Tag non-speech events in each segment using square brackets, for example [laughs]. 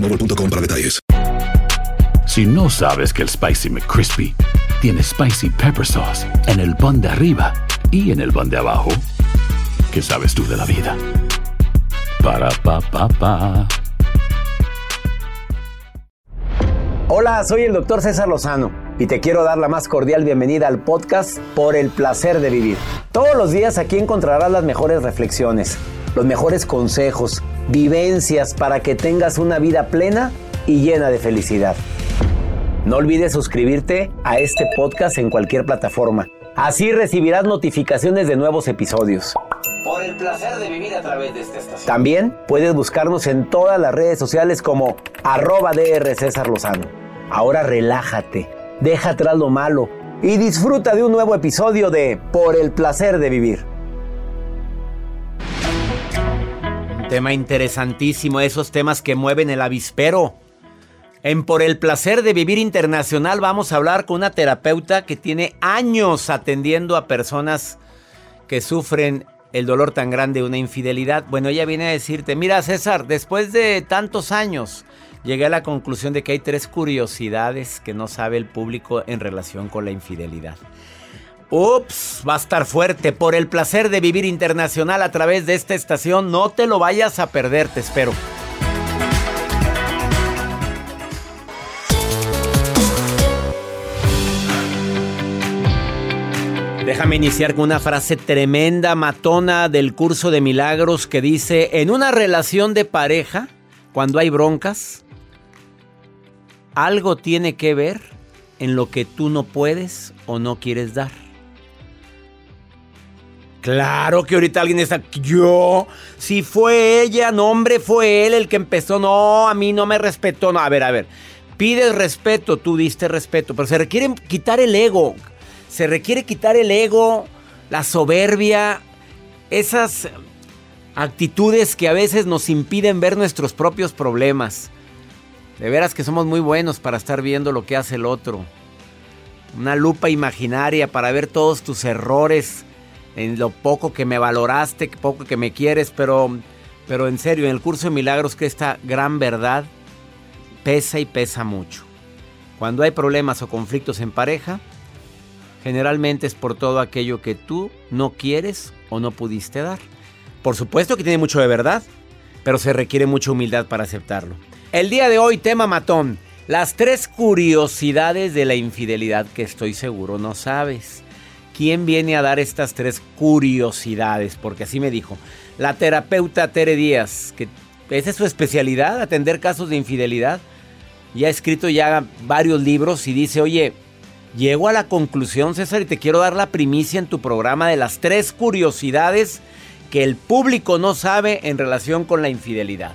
para detalles. Si no sabes que el Spicy McCrispy tiene Spicy Pepper Sauce en el pan de arriba y en el pan de abajo, ¿qué sabes tú de la vida? Para, pa, pa, pa. Hola, soy el doctor César Lozano y te quiero dar la más cordial bienvenida al podcast Por el placer de vivir. Todos los días aquí encontrarás las mejores reflexiones, los mejores consejos vivencias para que tengas una vida plena y llena de felicidad. No olvides suscribirte a este podcast en cualquier plataforma. Así recibirás notificaciones de nuevos episodios. Por el placer de vivir a través de esta estación. También puedes buscarnos en todas las redes sociales como arroba DR César Lozano. Ahora relájate, deja atrás lo malo y disfruta de un nuevo episodio de Por el placer de vivir. Tema interesantísimo, esos temas que mueven el avispero. En Por el placer de vivir internacional vamos a hablar con una terapeuta que tiene años atendiendo a personas que sufren el dolor tan grande de una infidelidad. Bueno, ella viene a decirte, mira César, después de tantos años llegué a la conclusión de que hay tres curiosidades que no sabe el público en relación con la infidelidad. Ups, va a estar fuerte por el placer de vivir internacional a través de esta estación. No te lo vayas a perder, te espero. Déjame iniciar con una frase tremenda, matona del curso de milagros que dice, en una relación de pareja, cuando hay broncas, algo tiene que ver en lo que tú no puedes o no quieres dar. Claro que ahorita alguien está. Yo. Si fue ella, no, hombre, fue él el que empezó. No, a mí no me respetó. No, a ver, a ver. Pides respeto, tú diste respeto, pero se requiere quitar el ego. Se requiere quitar el ego, la soberbia, esas actitudes que a veces nos impiden ver nuestros propios problemas. De veras que somos muy buenos para estar viendo lo que hace el otro. Una lupa imaginaria para ver todos tus errores en lo poco que me valoraste, poco que me quieres, pero, pero en serio, en el curso de milagros que esta gran verdad pesa y pesa mucho. Cuando hay problemas o conflictos en pareja, generalmente es por todo aquello que tú no quieres o no pudiste dar. Por supuesto que tiene mucho de verdad, pero se requiere mucha humildad para aceptarlo. El día de hoy, tema matón, las tres curiosidades de la infidelidad que estoy seguro no sabes. ¿Quién viene a dar estas tres curiosidades? Porque así me dijo. La terapeuta Tere Díaz, que esa es su especialidad, atender casos de infidelidad. Y ha escrito ya varios libros y dice, oye, llego a la conclusión, César, y te quiero dar la primicia en tu programa de las tres curiosidades que el público no sabe en relación con la infidelidad.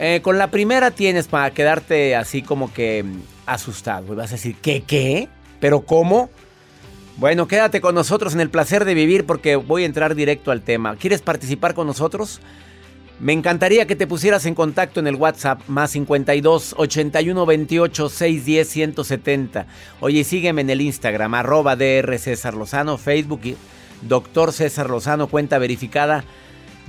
Eh, con la primera tienes para quedarte así como que mm, asustado. Vas a decir, ¿qué, qué? ¿Pero cómo? Bueno, quédate con nosotros en el placer de vivir porque voy a entrar directo al tema. ¿Quieres participar con nosotros? Me encantaría que te pusieras en contacto en el WhatsApp más 52 81 28 610 170. Oye, sígueme en el Instagram, arroba DR César Lozano, Facebook, Doctor César Lozano, cuenta verificada.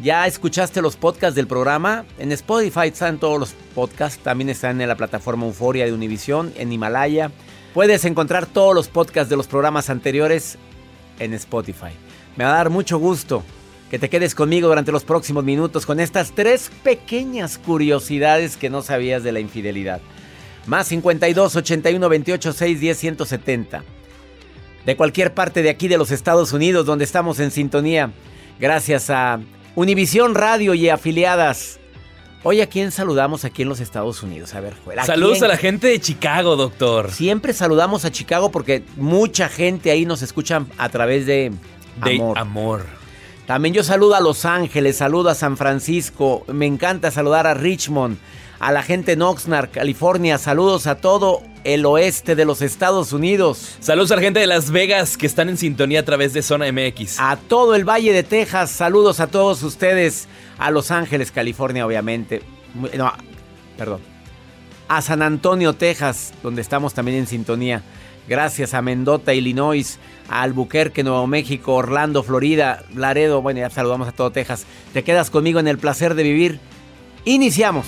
¿Ya escuchaste los podcasts del programa? En Spotify están todos los podcasts, también están en la plataforma Euforia de Univision, en Himalaya. Puedes encontrar todos los podcasts de los programas anteriores en Spotify. Me va a dar mucho gusto que te quedes conmigo durante los próximos minutos con estas tres pequeñas curiosidades que no sabías de la infidelidad. Más 52 81 28 6 10 170. De cualquier parte de aquí de los Estados Unidos donde estamos en sintonía. Gracias a Univisión Radio y afiliadas. Hoy a quién saludamos aquí en los Estados Unidos. A ver, fuera. Saludos a la gente de Chicago, doctor. Siempre saludamos a Chicago porque mucha gente ahí nos escucha a través de, de amor. amor. También yo saludo a Los Ángeles, saludo a San Francisco, me encanta saludar a Richmond, a la gente en Oxnard, California, saludos a todo el oeste de los Estados Unidos. Saludos a la gente de Las Vegas que están en sintonía a través de Zona MX. A todo el Valle de Texas, saludos a todos ustedes, a Los Ángeles, California, obviamente. No, perdón. A San Antonio, Texas, donde estamos también en sintonía. Gracias a Mendota, Illinois, a Albuquerque, Nuevo México, Orlando, Florida, Laredo. Bueno, ya saludamos a todo Texas. Te quedas conmigo en el placer de vivir. Iniciamos.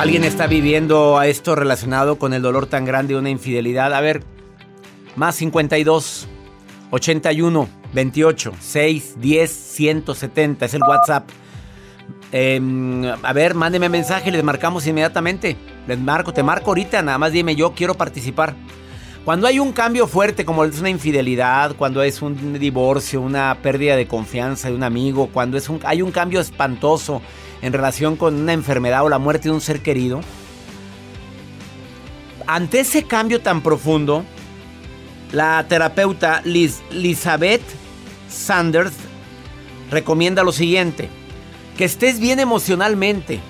¿Alguien está viviendo esto relacionado con el dolor tan grande de una infidelidad? A ver, más 52 81 28 6 10 170 es el WhatsApp. Em, a ver, mándeme mensaje, les marcamos inmediatamente. Les marco, te marco ahorita, nada más dime yo quiero participar. Cuando hay un cambio fuerte como es una infidelidad, cuando es un divorcio, una pérdida de confianza de un amigo, cuando es un, hay un cambio espantoso en relación con una enfermedad o la muerte de un ser querido, ante ese cambio tan profundo, la terapeuta Liz, Elizabeth Sanders recomienda lo siguiente, que estés bien emocionalmente,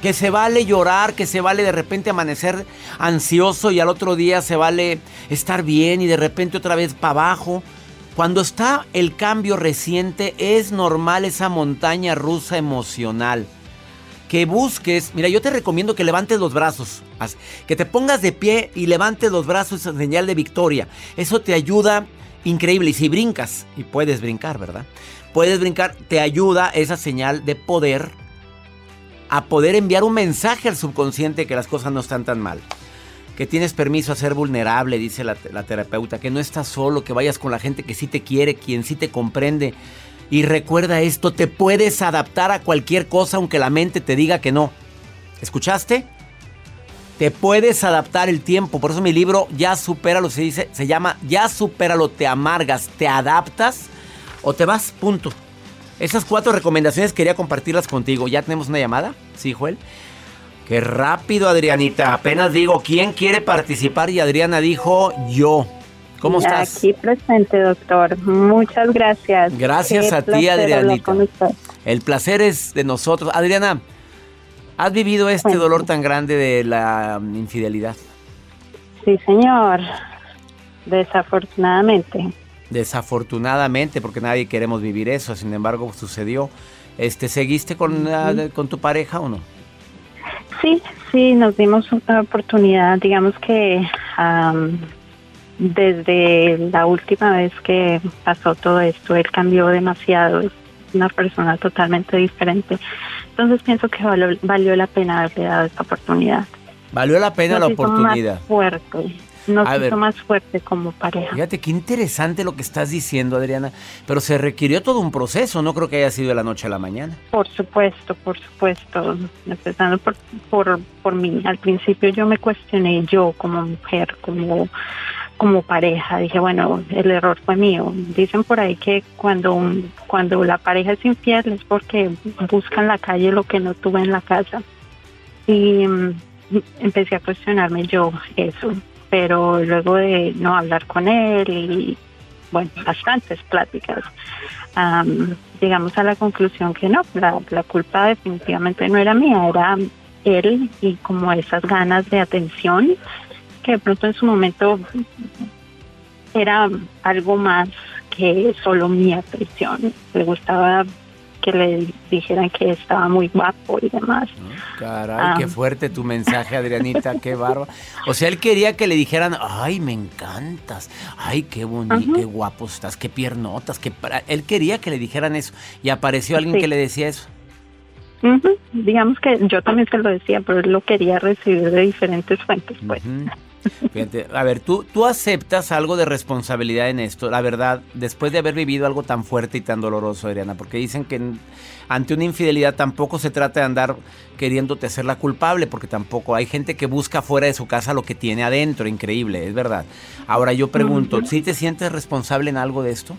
que se vale llorar, que se vale de repente amanecer ansioso y al otro día se vale estar bien y de repente otra vez para abajo. Cuando está el cambio reciente es normal esa montaña rusa emocional. Que busques, mira, yo te recomiendo que levantes los brazos, que te pongas de pie y levantes los brazos en señal de victoria. Eso te ayuda increíble. Y si brincas, y puedes brincar, ¿verdad? Puedes brincar, te ayuda esa señal de poder a poder enviar un mensaje al subconsciente que las cosas no están tan mal. Que tienes permiso a ser vulnerable, dice la, terapeuta, que no estás solo, que vayas con la gente que sí te quiere, quien sí te comprende. Y recuerda esto, te puedes adaptar a cualquier cosa aunque la mente te diga que no. ¿Escuchaste? Te puedes adaptar el tiempo. Por eso mi libro Ya supéralo se dice, se llama Ya supéralo, te amargas, te adaptas o te vas, punto. Esas cuatro recomendaciones quería compartirlas contigo. ¿Ya tenemos una llamada? Sí, Joel. Qué rápido, Adrianita. Apenas digo, ¿quién quiere participar? Y Adriana dijo, yo. ¿Cómo estás? Aquí presente, doctor. Muchas gracias. Gracias Qué a ti, Adrianita. El placer es de nosotros. Adriana, ¿has vivido este Bueno. dolor tan grande de la infidelidad? Sí, señor. Desafortunadamente. Desafortunadamente, porque nadie queremos vivir eso, sin embargo sucedió. Este, ¿Seguiste con, la- con tu pareja o no? Sí, sí, nos dimos una oportunidad. Digamos que am, desde la última vez que pasó todo esto, él cambió demasiado. Es una persona totalmente diferente. Entonces pienso que valió, valió la pena haberle dado esta oportunidad. Valió la pena la Nos oportunidad. Más fuerte. Nos A hizo ver. más fuerte como pareja. Fíjate qué interesante lo que estás diciendo, Adriana. Pero se requirió todo un proceso, no creo que haya sido de la noche a la mañana. Por supuesto, por supuesto. Empezando por, por, por mí. Al principio yo me cuestioné yo como mujer, como, como pareja. Dije, bueno, el error fue mío. Dicen por ahí que cuando, un- cuando la pareja es infiel es porque busca en la calle lo que no tuve en la casa. Y mm, empecé a cuestionarme yo eso. Pero luego de no hablar con él y, bueno, bastantes pláticas, am, llegamos a la conclusión que no, la, la culpa definitivamente no era mía, era él y como esas ganas de atención que de pronto en su momento era algo más que solo mi atención. Le gustaba que le dijeran que estaba muy guapo y demás. Caray, Ah. qué fuerte tu mensaje, Adrianita, qué [laughs] barba. O sea, él quería que le dijeran, ay, me encantas, ay, qué bonito, qué guapo estás, qué piernotas, qué... pra-". Él quería que le dijeran eso y apareció alguien Sí. que le decía eso. Digamos que yo también se lo decía, pero él lo quería recibir de diferentes fuentes. Pues. Fíjate, a ver, ¿tú, tú aceptas algo de responsabilidad en esto, la verdad, después de haber vivido algo tan fuerte y tan doloroso, Adriana, porque dicen que ante una infidelidad tampoco se trata de andar queriéndote hacerla culpable, porque tampoco hay gente que busca fuera de su casa lo que tiene adentro, increíble, es verdad. Ahora yo pregunto, ¿sí te sientes responsable en algo de esto?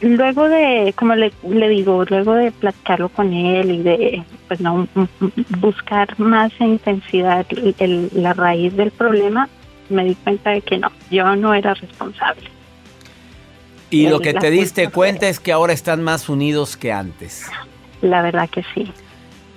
Luego de, como le, le digo, luego de platicarlo con él y de, pues no, buscar más en intensidad el- el- la raíz del problema, me di cuenta de que no, yo no era responsable. Y Eh, lo que te diste cuenta es que ahora están más unidos que antes. La verdad que sí,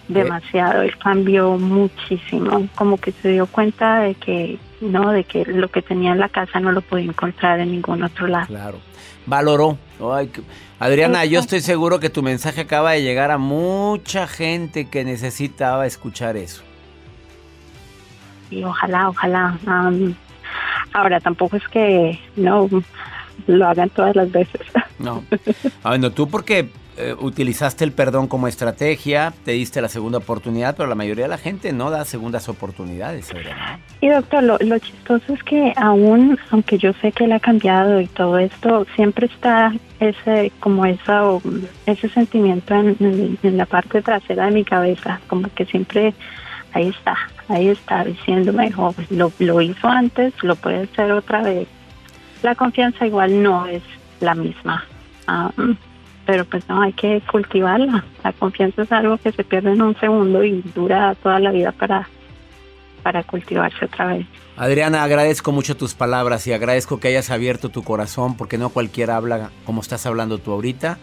demasiado. Él cambió muchísimo, como que se dio cuenta de que no, de que lo que tenía en la casa no lo podía encontrar en ningún otro lado. Claro. Valoró. Ay, Adriana, yo estoy seguro que tu mensaje acaba de llegar a mucha gente que necesitaba escuchar eso. y ojalá, ojalá. ahora tampoco es que no lo hagan todas las veces. No. Ah, Bueno, tú porque eh, utilizaste el perdón como estrategia, te diste la segunda oportunidad, pero la mayoría de la gente no da segundas oportunidades. Y doctor, lo, chistoso es que aún, aunque yo sé que él ha cambiado y todo esto, siempre está ese, como esa, ese sentimiento en, la parte trasera de mi cabeza, como que siempre ahí está, ahí está diciéndome, "Oh, lo, lo hizo antes, lo puede hacer otra vez. La confianza igual no es la misma. Am, pero pues no, hay que cultivarla. La confianza es algo que se pierde en un segundo y dura toda la vida para, para cultivarse otra vez. Adriana, agradezco mucho tus palabras y agradezco que hayas abierto tu corazón porque no cualquiera habla como estás hablando tú ahorita.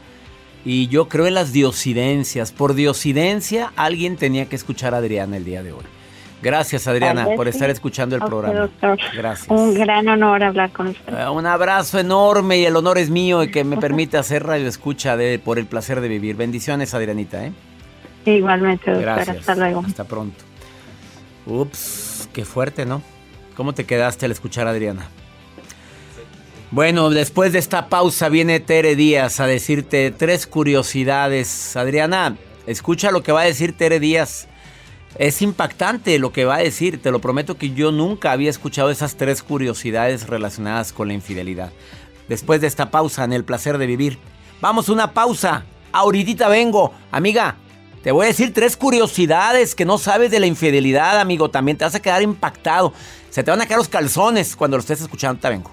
Y yo creo en las diosidencias. Por diosidencia, alguien tenía que escuchar a Adriana el día de hoy. Gracias, Adriana, por estar escuchando el usted, programa. doctor. Gracias. Un gran honor hablar con usted. Eh, Un abrazo enorme y el honor es mío y que me permite hacer radio escucha de, por el placer de vivir. Bendiciones, Adrianita. ¿eh? Igualmente, doctor. Gracias. Hasta luego. Hasta pronto. Ups, qué fuerte, ¿no? ¿Cómo te quedaste al escuchar a Adriana? Bueno, después de esta pausa viene Tere Díaz a decirte tres curiosidades. Adriana, escucha lo que va a decir Tere Díaz. Es impactante lo que va a decir. Te lo prometo que yo nunca había escuchado esas tres curiosidades relacionadas con la infidelidad. después de esta pausa en el placer de vivir. Vamos a una pausa. Ahorita vengo. Amiga, te voy a decir tres curiosidades que no sabes de la infidelidad, amigo. También te vas a quedar impactado. Se te van a caer los calzones cuando lo estés escuchando. Te vengo.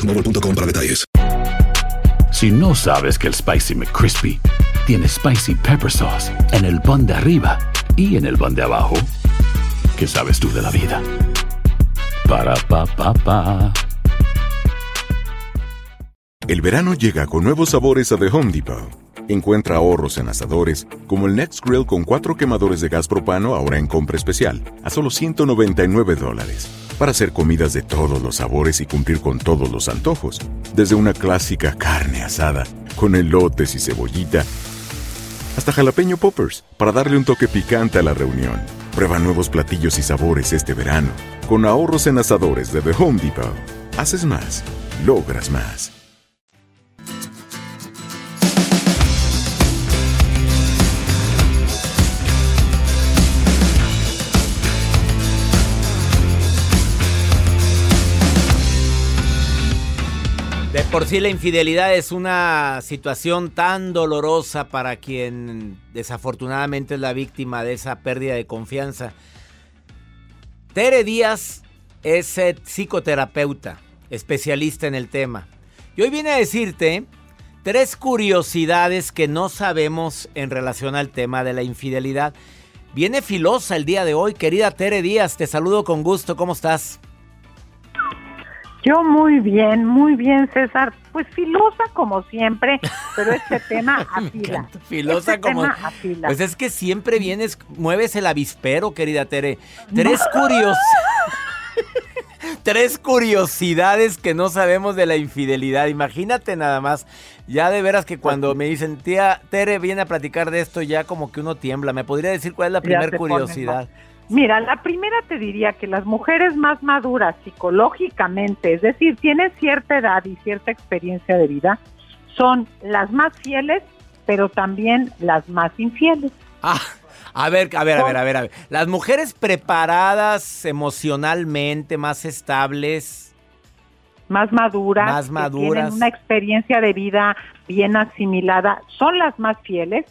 boostmobile.com para detalles. Si no sabes que el Spicy McCrispy tiene Spicy Pepper Sauce en el pan de arriba y en el pan de abajo, ¿qué sabes tú de la vida? Para, pa, pa, pa. El verano llega con nuevos sabores a The Home Depot. Encuentra ahorros en asadores, como el Next Grill con cuatro quemadores de gas propano ahora en compra especial, a solo 199 dólares. Para hacer comidas de todos los sabores y cumplir con todos los antojos. Desde una clásica carne asada, con elotes y cebollita, hasta jalapeño poppers, para darle un toque picante a la reunión. Prueba nuevos platillos y sabores este verano, con ahorros en asadores de The Home Depot. Haces más, logras más. De por sí la infidelidad es una situación tan dolorosa para quien desafortunadamente es la víctima de esa pérdida de confianza. Tere Díaz es eh, psicoterapeuta, especialista en el tema. Y hoy viene a decirte tres curiosidades que no sabemos en relación al tema de la infidelidad. Viene filosa el día de hoy, querida Tere Díaz, te saludo con gusto, ¿cómo estás? Yo muy bien, muy bien, César. Pues filosa como siempre, pero este [laughs] tema afila. Filosa Este como. afila. Pues es que siempre vienes, mueves el avispero, querida Tere. Tres curios. [laughs] Tres curiosidades que no sabemos de la infidelidad. Imagínate nada más. Ya de veras que cuando me dicen, tía Tere viene a platicar de esto, ya como que uno tiembla. ¿Me podría decir cuál es la primera curiosidad? Mira, la primera te diría que las mujeres más maduras psicológicamente, es decir, tienen cierta edad y cierta experiencia de vida, son las más fieles, pero también las más infieles. Ah, a ver, a ver, a ver, a ver, a ver. Las mujeres preparadas emocionalmente, más estables. más maduras, Más que maduras. tienen una experiencia de vida bien asimilada, son las más fieles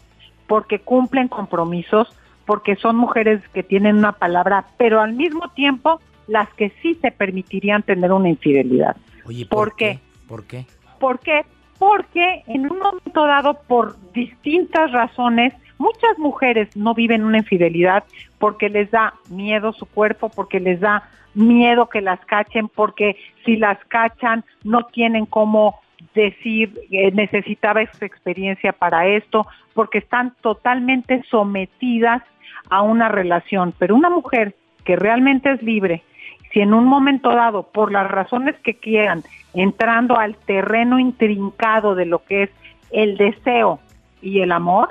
porque cumplen compromisos, porque son mujeres que tienen una palabra, pero al mismo tiempo las que sí se permitirían tener una infidelidad. Oye, ¿Por qué? ¿Por qué? ¿Por qué? Porque en un momento dado, por distintas razones, muchas mujeres no viven una infidelidad porque les da miedo su cuerpo, porque les da miedo que las cachen, porque si las cachan no tienen cómo decir eh, necesitaba esa experiencia para esto, porque están totalmente sometidas a una relación. Pero una mujer que realmente es libre, si en un momento dado, por las razones que quieran, entrando al terreno intrincado de lo que es el deseo y el amor,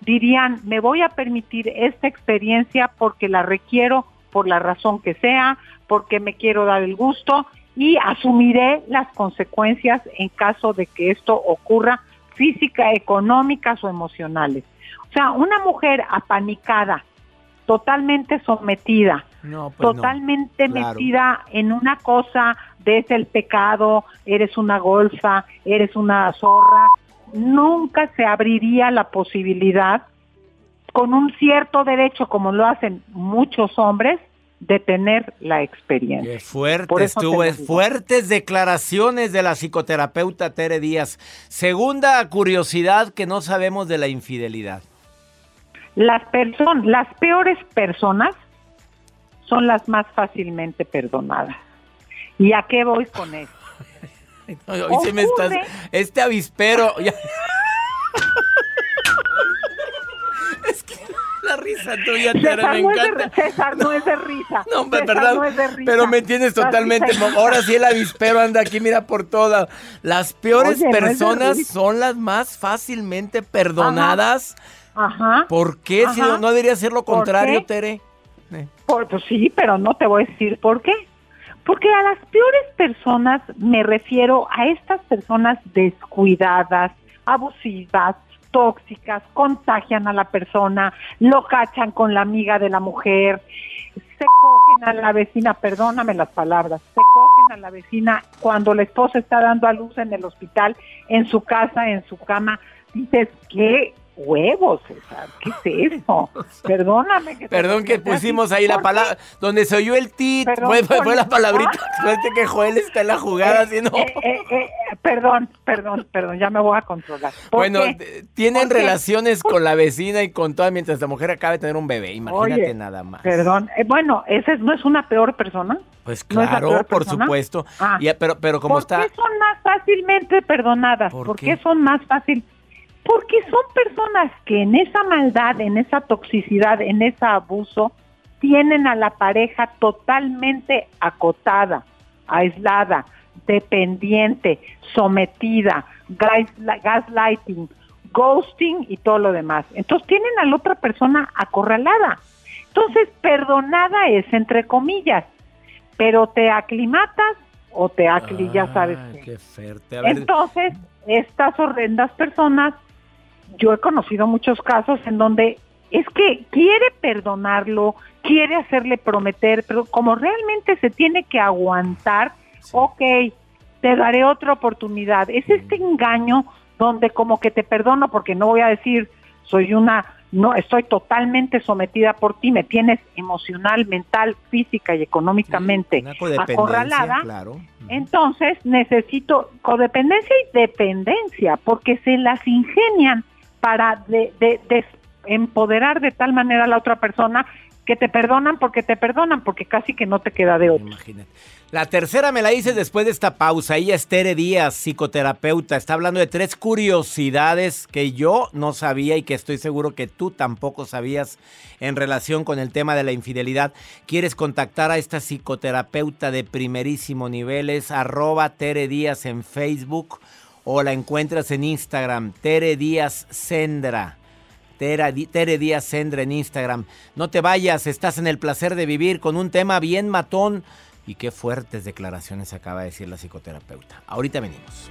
dirían, me voy a permitir esta experiencia porque la requiero por la razón que sea, porque me quiero dar el gusto y asumiré las consecuencias en caso de que esto ocurra física, económicas o emocionales. O sea, una mujer apanicada, totalmente sometida, No, pues no. totalmente Claro. metida en una cosa de es el pecado, eres una golfa, eres una zorra, nunca se abriría la posibilidad con un cierto derecho, como lo hacen muchos hombres, de tener la experiencia. Qué fuerte estuvo, fuertes declaraciones de la psicoterapeuta Tere Díaz. Segunda curiosidad que no sabemos de la infidelidad. Las personas, las peores personas son las más fácilmente perdonadas. ¿Y a qué voy con esto? [laughs] Hoy sí me estás- este avispero. [laughs] ya- es que la risa tuya, César, me no es de- encanta. César, no es de risa. No, hombre, perdón, no es de risa. pero me La totalmente. Ahora sí el avispero anda aquí, mira por todas. Las peores Oye, personas son las más fácilmente perdonadas. Ajá. ¿Por qué? Si Ajá. no, no debería ser lo ¿Por contrario? Tere. Por- pues sí, pero no te voy a decir por qué. Porque a las peores personas me refiero a estas personas descuidadas, abusivas, tóxicas, contagian a la persona, lo cachan con la amiga de la mujer, se cogen a la vecina, perdóname las palabras, se cogen a la vecina cuando la esposa está dando a luz en el hospital, en su casa, en su cama. Dices, ¿qué huevos, César? ¿Qué es eso? [laughs] Perdóname. Que Perdón que pusimos ahí la palabra, donde se oyó el tit, fue, fue- fue la palabrita. [laughs] Suerte que Joel está en la jugada Eh, haciendo. eh, eh, eh, perdón, perdón, perdón, ya me voy a controlar. ¿Por Bueno, qué? tienen relaciones con la vecina y con toda mientras la mujer acaba de tener un bebé. Imagínate Oye, nada más. Perdón, bueno, ¿esa es- no es una peor persona? Pues ¿No es la claro, por persona? supuesto. Ah. Pero, pero como ¿Por está. qué son más fácilmente perdonadas? ¿Por ¿Por, qué? qué? son más fácil? Porque son personas que en esa maldad, en esa toxicidad, en ese abuso, tienen a la pareja totalmente acotada, aislada, dependiente, sometida, gas- gaslighting, ghosting y todo lo demás. Entonces tienen a la otra persona acorralada. Entonces, perdonada es entre comillas, pero te aclimatas o te acli, ya sabes qué. Entonces, estas horrendas personas, yo he conocido muchos casos en donde es que quiere perdonarlo, quiere hacerle prometer, pero como realmente se tiene que aguantar, ok, te daré otra oportunidad. Es este engaño donde como que te perdono porque no voy a decir soy una no estoy totalmente sometida por ti, me tienes emocional, mental, física y económicamente acorralada. claro. Entonces necesito codependencia y dependencia, porque se las ingenian para de, de- de empoderar de tal manera a la otra persona que te perdonan porque te perdonan, porque casi que no te queda de otra. Imagínate. La tercera me la hice después de esta pausa. Ella es Tere Díaz, psicoterapeuta. Está hablando de tres curiosidades que yo no sabía y que estoy seguro que tú tampoco sabías en relación con el tema de la infidelidad. ¿Quieres contactar a esta psicoterapeuta de primerísimo nivel? Es arroba Tere Díaz en Facebook o la encuentras en Instagram, Tere Díaz Sendra. Di- Tere Díaz Sendra en Instagram. No te vayas, estás en el placer de vivir con un tema bien matón. Y qué fuertes declaraciones acaba de decir la psicoterapeuta. Ahorita venimos.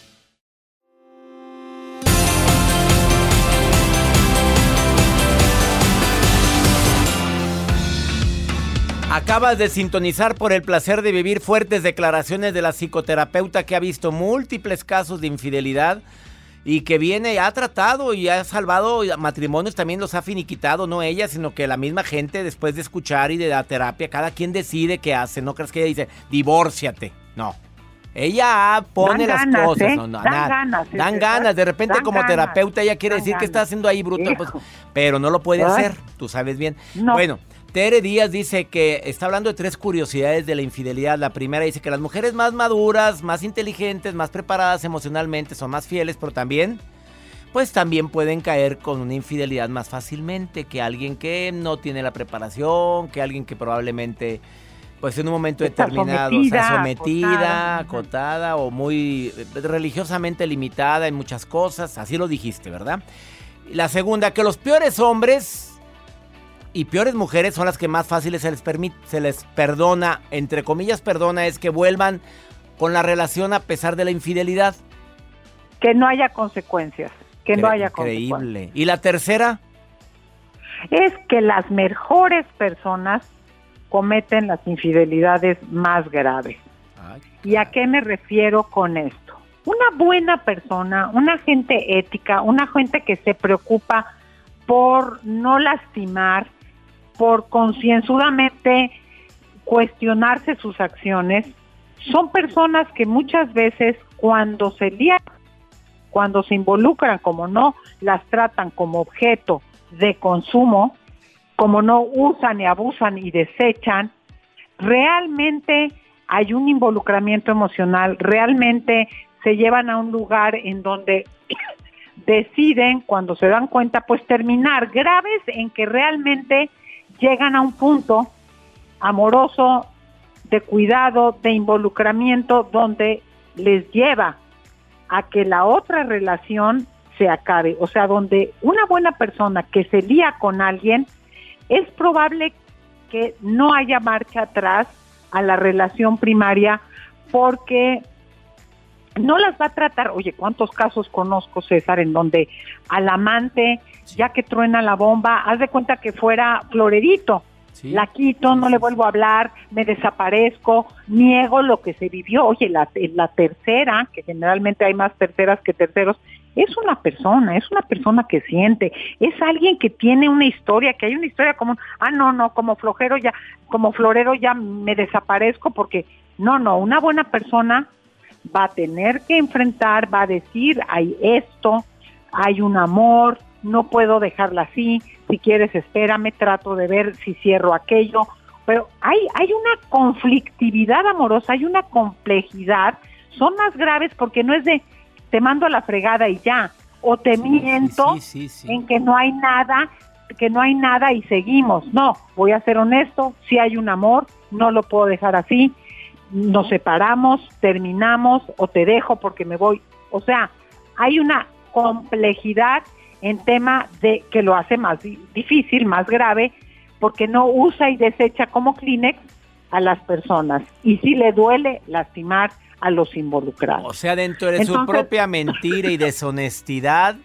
Acabas de sintonizar por el placer de vivir fuertes declaraciones de la psicoterapeuta que ha visto múltiples casos de infidelidad y que viene, ha tratado y ha salvado matrimonios, también los ha finiquitado, no ella, sino que la misma gente después de escuchar y de la terapia, cada quien decide qué hace, no crees que ella dice, divórciate, no. Ella pone las cosas, ¿eh? no, no, Dan nada. ganas, ¿eh, Dan César? ganas, de repente como ganas, terapeuta ella quiere decir que está haciendo ahí bruto, pues, pero no lo puede hacer, tú sabes bien. No. Bueno, Tere Díaz dice que está hablando de tres curiosidades de la infidelidad. La primera dice que las mujeres más maduras, más inteligentes, más preparadas emocionalmente son más fieles, pero también, pues también pueden caer con una infidelidad más fácilmente que alguien que no tiene la preparación, que alguien que probablemente, pues en un momento Está determinado, está sometida, sometida, acotada. acotada o muy eh, religiosamente limitada en muchas cosas. Así lo dijiste, ¿verdad? La segunda, que los peores hombres y peores mujeres son las que más fáciles se les permite, se les perdona, entre comillas perdona, es que vuelvan con la relación a pesar de la infidelidad. Que no haya consecuencias. Que no haya consecuencias. Increíble. Y la tercera, Es que las mejores personas cometen las infidelidades más graves. ¿Y a qué me refiero con esto? Una buena persona, una gente ética, una gente que se preocupa por no lastimar, por concienzudamente cuestionarse sus acciones, son personas que muchas veces cuando se lían, cuando se involucran, como no las tratan como objeto de consumo, como no usan y abusan y desechan, realmente hay un involucramiento emocional, realmente se llevan a un lugar en donde [coughs] deciden, cuando se dan cuenta, pues terminar graves en que realmente llegan a un punto amoroso, de cuidado, de involucramiento, donde les lleva a que la otra relación se acabe. O sea, donde una buena persona que se lía con alguien, es probable que no haya marcha atrás a la relación primaria porque no las va a tratar, oye, ¿cuántos casos conozco, César, en donde al amante, ya que truena la bomba, haz de cuenta que fuera florerito? La quito, no le vuelvo a hablar, me desaparezco, niego lo que se vivió. Oye, la, la tercera, que generalmente hay más terceras que terceros, es una persona, es una persona que siente, es alguien que tiene una historia, que hay una historia común. Ah, no, no, como flojero ya, como florero ya me desaparezco porque no, no, una buena persona va a tener que enfrentar, va a decir, hay esto, hay un amor, no puedo dejarla así, si quieres espérame, trato de ver si cierro aquello, pero hay, hay una conflictividad amorosa, hay una complejidad, son más graves porque no es de te mando a la fregada y ya, o te miento en que no hay nada, que no hay nada y seguimos. No, voy a ser honesto, si hay un amor, no lo puedo dejar así, nos separamos, terminamos o te dejo porque me voy. O sea, hay una complejidad en tema de que lo hace más di- difícil, más grave, porque no usa y desecha como Kleenex a las personas y sí le duele lastimar a los involucrados. o sea, dentro de su propia mentira y deshonestidad,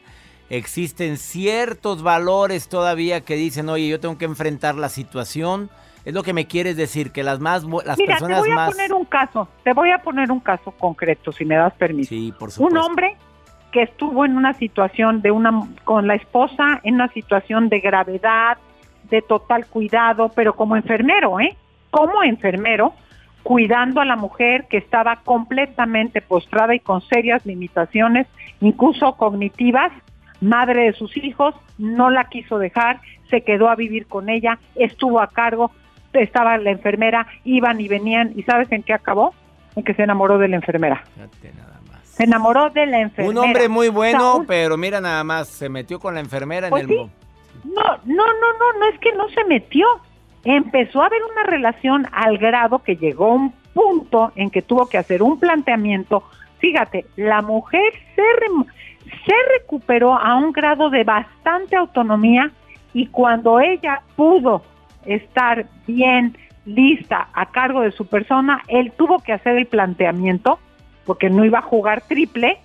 existen ciertos valores todavía que dicen, oye, yo tengo que enfrentar la situación. Es lo que me quieres decir, que las más las Mira, te personas voy a más... poner un caso, te voy a poner un caso concreto, si me das permiso. Sí, por un supuesto. hombre que estuvo en una situación de una con la esposa en una situación de gravedad, de total cuidado, pero como enfermero, ¿eh? Como enfermero, cuidando a la mujer que estaba completamente postrada y con serias limitaciones, incluso cognitivas, madre de sus hijos, no la quiso dejar, se quedó a vivir con ella, estuvo a cargo, estaba la enfermera, iban y venían, ¿y sabes en qué acabó? En que se enamoró de la enfermera. Se enamoró de la enfermera. Un hombre muy O sea, bueno, un- pero mira nada más, se metió con la enfermera Pues en el... sí. No, no, no, no, no es que no se metió. Empezó a haber una relación al grado que llegó un punto en que tuvo que hacer un planteamiento. Fíjate, la mujer se, se recuperó a un grado de bastante autonomía y cuando ella pudo estar bien lista a cargo de su persona, él tuvo que hacer el planteamiento porque no iba a jugar triple,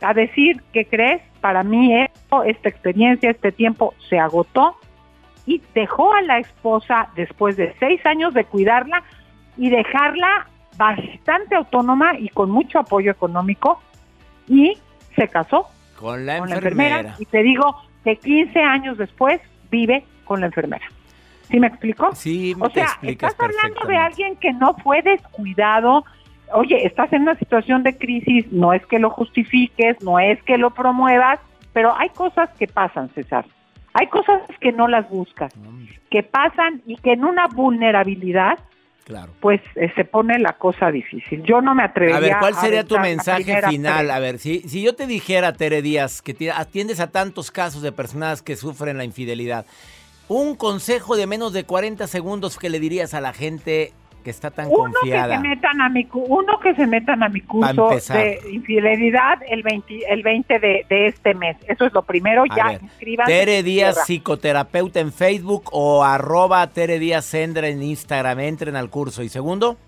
a decir, ¿qué crees? Para mí esto, esta experiencia, este tiempo se agotó y dejó a la esposa después de seis años de cuidarla y dejarla bastante autónoma y con mucho apoyo económico y se casó con la enfermera. Y te digo que 15 años después vive con la enfermera. ¿Sí me explico? Sí, o sea, estás hablando de alguien que no fue descuidado. Oye, estás en una situación de crisis, no es que lo justifiques, no es que lo promuevas, pero hay cosas que pasan, César. Hay cosas que no las buscas, que pasan y que en una vulnerabilidad Claro. pues eh, se pone la cosa difícil. Yo no me atrevería A ver, ¿cuál sería tu mensaje final? A ver, si, si yo te dijera, Tere Díaz, que te- atiendes a tantos casos de personas que sufren la infidelidad, un consejo de menos de 40 segundos que le dirías a la gente que está tan Uno que confiada. se metan a mi cu- uno que se metan a mi curso de infidelidad el 20, el 20 de, de este mes. Eso es lo primero, A ya ver, inscríbanse. Tere Díaz, psicoterapeuta en Facebook o arroba Tere Díaz Sendra en Instagram. Entren al curso. Y segundo,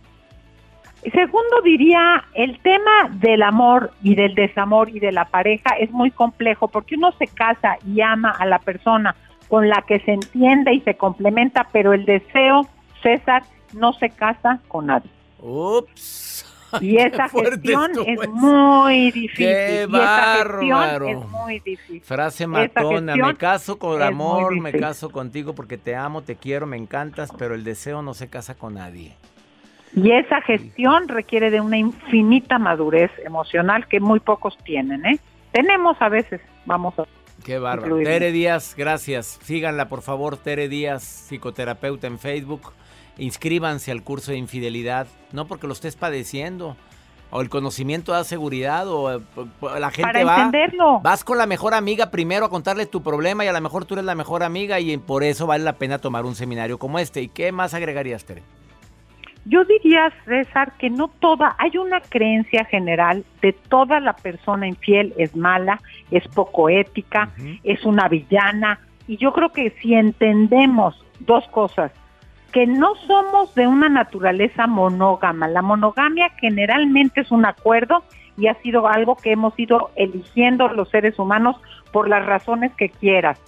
Segundo diría, el tema del amor y del desamor y de la pareja es muy complejo porque uno se casa y ama a la persona con la que se entiende y se complementa, pero el deseo, César, no se casa con nadie. ups. Y esa fuerte gestión es muy difícil. ¡Qué bárbaro! es muy difícil. Frase matona, me caso con amor, me caso contigo porque te amo, te quiero, me encantas, pero el deseo no se casa con nadie. Y esa gestión requiere de una infinita madurez emocional que muy pocos tienen, ¿eh? Tenemos a veces, vamos a... Qué bárbaro. Tere Díaz, gracias. Síganla, por favor, Tere Díaz, psicoterapeuta en Facebook. Inscríbanse al curso de infidelidad, no porque lo estés padeciendo. O el conocimiento da seguridad, o eh, la gente Para va. entenderlo. Vas con la mejor amiga primero a contarle tu problema y a lo mejor tú eres la mejor amiga y por eso vale la pena tomar un seminario como este. ¿Y qué más agregarías, Tere? Yo diría, César, que no toda, hay una creencia general de toda la persona infiel es mala, es poco ética, es una villana. Y yo creo que si entendemos dos cosas, que no somos de una naturaleza monógama, la monogamia generalmente es un acuerdo y ha sido algo que hemos ido eligiendo los seres humanos por las razones que quieras,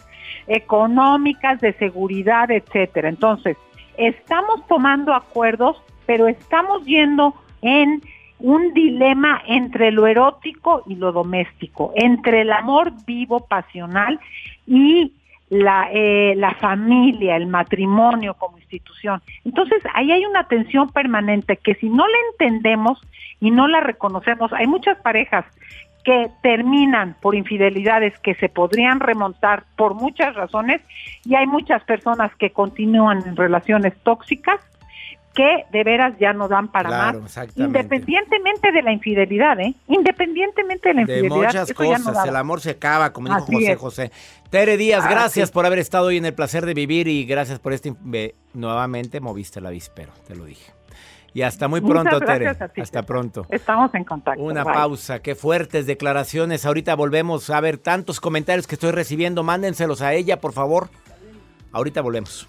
económicas, de seguridad, etcétera. Entonces, estamos tomando acuerdos, pero estamos yendo en un dilema entre lo erótico y lo doméstico, entre el amor vivo, pasional y la, eh, la familia, el matrimonio como institución. Entonces, ahí hay una tensión permanente que si no la entendemos y no la reconocemos, hay muchas parejas que terminan por infidelidades que se podrían remontar por muchas razones y hay muchas personas que continúan en relaciones tóxicas que de veras ya no dan para Claro, más, independientemente de la infidelidad, ¿eh? Independientemente de la De infidelidad. muchas ya no cosas, el amor se acaba, como dijo Así José es. José. Tere Díaz, Así gracias por haber estado hoy en el placer de vivir y gracias por este... Nuevamente moviste el avispero, te lo dije. Y hasta muy pronto, Tere. Hasta pronto. Estamos en contacto. Una Bye. pausa, qué fuertes declaraciones. Ahorita volvemos a ver tantos comentarios que estoy recibiendo. Mándenselos a ella, por favor. Ahorita volvemos.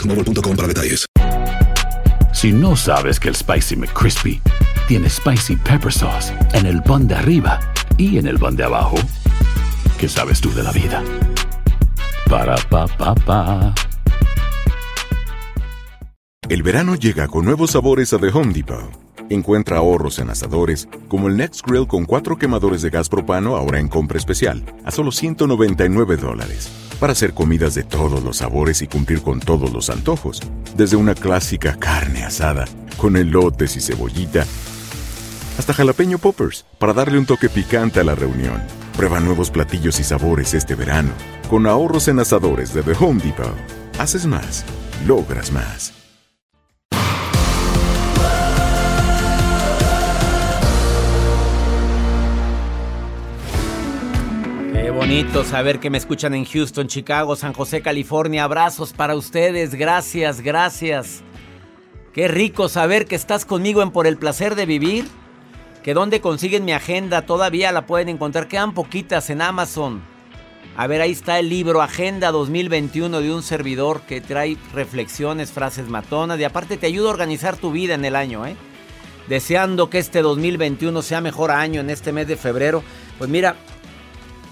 boostmobile.com para detalles. Si no sabes que el Spicy McCrispy tiene Spicy Pepper Sauce en el pan de arriba y en el pan de abajo, ¿qué sabes tú de la vida? Para, pa, pa, pa. El verano llega con nuevos sabores a The Home Depot. Encuentra ahorros en asadores, como el Next Grill con cuatro quemadores de gas propano ahora en compra especial, a solo 199 dólares. Para hacer comidas de todos los sabores y cumplir con todos los antojos. Desde una clásica carne asada, con elotes y cebollita, hasta jalapeño poppers, para darle un toque picante a la reunión. Prueba nuevos platillos y sabores este verano, con ahorros en asadores de The Home Depot. Haces más, logras más. Bonito saber que me escuchan en Houston, Chicago, San José, California. Abrazos para ustedes. Gracias, gracias. Qué rico saber que estás conmigo en Por el Placer de Vivir. Que donde consiguen mi agenda todavía la pueden encontrar. Quedan poquitas en Amazon. A ver, ahí está el libro Agenda 2021 de un servidor que trae reflexiones, frases matonas y aparte te ayuda a organizar tu vida en el año, ¿eh? Deseando que este 2021 sea mejor año en este mes de febrero. Pues mira,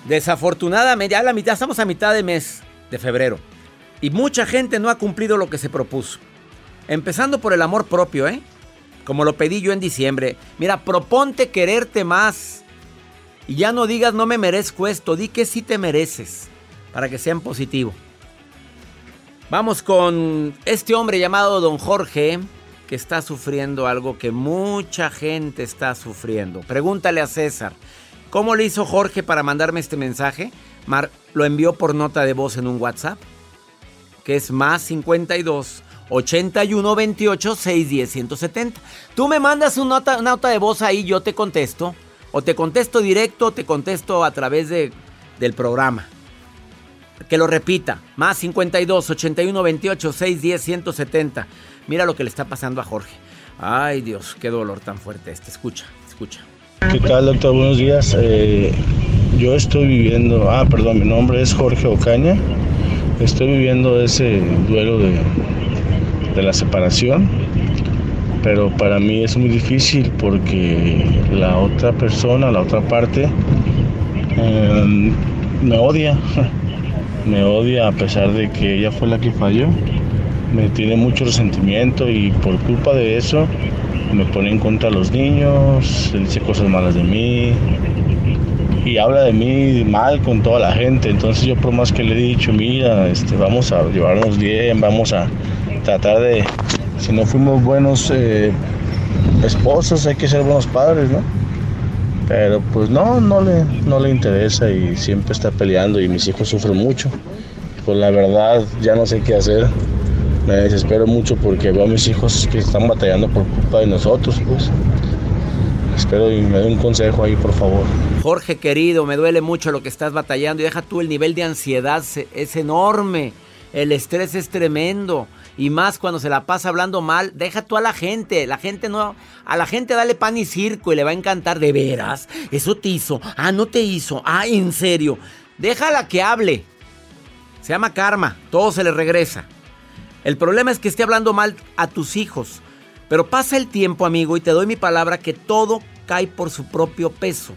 Desafortunadamente, ya la mitad, estamos a mitad de mes de febrero. Y mucha gente no ha cumplido lo que se propuso. Empezando por el amor propio, ¿eh? Como lo pedí yo en diciembre. Mira, proponte quererte más. Y ya no digas no me merezco esto, di que sí te mereces. Para que sea en positivo. Vamos con este hombre llamado Don Jorge, que está sufriendo algo que mucha gente está sufriendo. Pregúntale a César. ¿Cómo le hizo Jorge para mandarme este mensaje? Mar lo envió por nota de voz en un WhatsApp, que es más 52 81 28 610 170. Tú me mandas una nota, una nota de voz ahí, yo te contesto. O te contesto directo, o te contesto a través de, del programa. Que lo repita. Más 52 81 28 610 170. Mira lo que le está pasando a Jorge. Ay Dios, qué dolor tan fuerte este. Escucha, escucha. ¿Qué tal, doctor? Buenos días. Eh, yo estoy viviendo, ah, perdón, mi nombre es Jorge Ocaña. Estoy viviendo ese duelo de, de la separación, pero para mí es muy difícil porque la otra persona, la otra parte, eh, me odia. [laughs] Me odia a pesar de que ella fue la que falló. Me tiene mucho resentimiento y por culpa de eso me pone en contra a los niños, dice cosas malas de mí y habla de mí mal con toda la gente. Entonces yo por más que le he dicho, mira, este, vamos a llevarnos bien, vamos a tratar de, si no fuimos buenos eh, esposos, hay que ser buenos padres, ¿no? Pero pues no, no le, no le interesa y siempre está peleando y mis hijos sufren mucho. Pues la verdad ya no sé qué hacer me desespero mucho porque veo a mis hijos que están batallando por culpa de nosotros, pues. Espero y me dé un consejo ahí, por favor. Jorge querido, me duele mucho lo que estás batallando y deja tú el nivel de ansiedad es enorme. El estrés es tremendo y más cuando se la pasa hablando mal, deja tú a la gente, la gente no a la gente dale pan y circo y le va a encantar de veras. Eso te hizo. Ah, no te hizo. Ah, en serio. Déjala que hable. Se llama karma, todo se le regresa. El problema es que esté hablando mal a tus hijos. Pero pasa el tiempo, amigo, y te doy mi palabra que todo cae por su propio peso.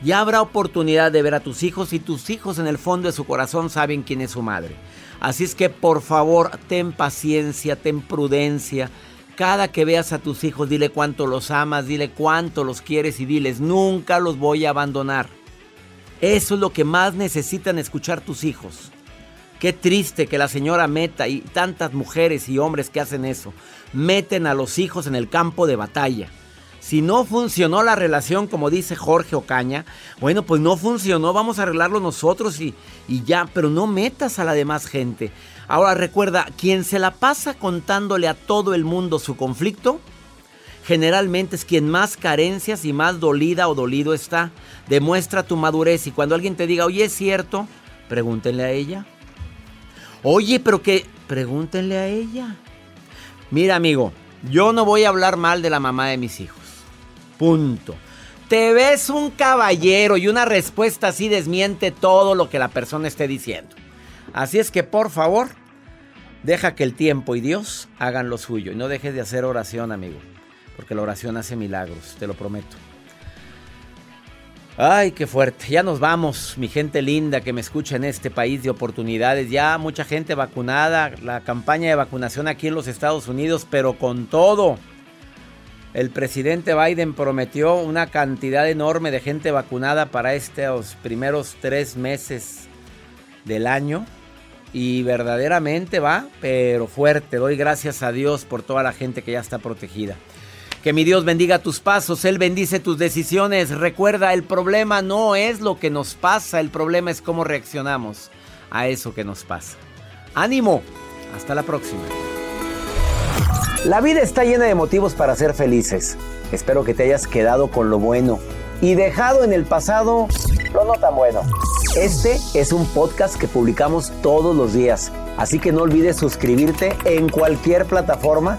Ya habrá oportunidad de ver a tus hijos y tus hijos en el fondo de su corazón saben quién es su madre. Así es que por favor, ten paciencia, ten prudencia. Cada que veas a tus hijos, dile cuánto los amas, dile cuánto los quieres y diles, nunca los voy a abandonar. Eso es lo que más necesitan escuchar tus hijos. Qué triste que la señora meta y tantas mujeres y hombres que hacen eso, meten a los hijos en el campo de batalla. Si no funcionó la relación, como dice Jorge Ocaña, bueno, pues no funcionó, vamos a arreglarlo nosotros y, y ya, pero no metas a la demás gente. Ahora recuerda, quien se la pasa contándole a todo el mundo su conflicto, generalmente es quien más carencias y más dolida o dolido está. Demuestra tu madurez y cuando alguien te diga, oye, es cierto, pregúntenle a ella. Oye, pero que, pregúntenle a ella. Mira, amigo, yo no voy a hablar mal de la mamá de mis hijos. Punto. Te ves un caballero y una respuesta así desmiente todo lo que la persona esté diciendo. Así es que por favor, deja que el tiempo y Dios hagan lo suyo y no dejes de hacer oración, amigo, porque la oración hace milagros, te lo prometo. Ay, qué fuerte. Ya nos vamos, mi gente linda que me escucha en este país de oportunidades. Ya mucha gente vacunada, la campaña de vacunación aquí en los Estados Unidos, pero con todo. El presidente Biden prometió una cantidad enorme de gente vacunada para estos primeros tres meses del año. Y verdaderamente va, pero fuerte. Doy gracias a Dios por toda la gente que ya está protegida. Que mi Dios bendiga tus pasos, Él bendice tus decisiones. Recuerda, el problema no es lo que nos pasa, el problema es cómo reaccionamos a eso que nos pasa. Ánimo, hasta la próxima. La vida está llena de motivos para ser felices. Espero que te hayas quedado con lo bueno y dejado en el pasado lo no tan bueno. Este es un podcast que publicamos todos los días, así que no olvides suscribirte en cualquier plataforma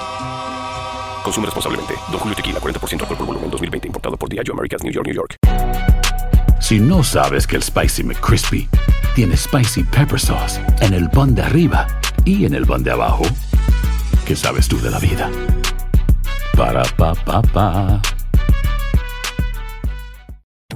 Consume responsablemente. Don Julio Tequila, 40% alcohol por volumen, 2020. Importado por Diageo Americas, New York, New York. Si no sabes que el Spicy McCrispy tiene Spicy Pepper Sauce en el pan de arriba y en el pan de abajo, ¿qué sabes tú de la vida? Para, pa, pa, pa.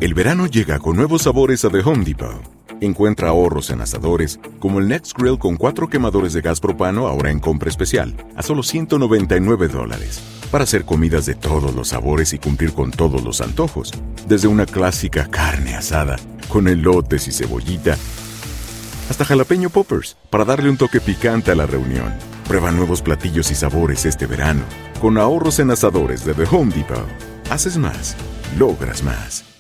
El verano llega con nuevos sabores a The Home Depot. Encuentra ahorros en asadores, como el Next Grill con cuatro quemadores de gas propano ahora en compra especial, a solo 199 dólares. Para hacer comidas de todos los sabores y cumplir con todos los antojos. Desde una clásica carne asada, con elotes y cebollita, hasta jalapeño poppers, para darle un toque picante a la reunión. Prueba nuevos platillos y sabores este verano, con ahorros en asadores de The Home Depot. Haces más, logras más.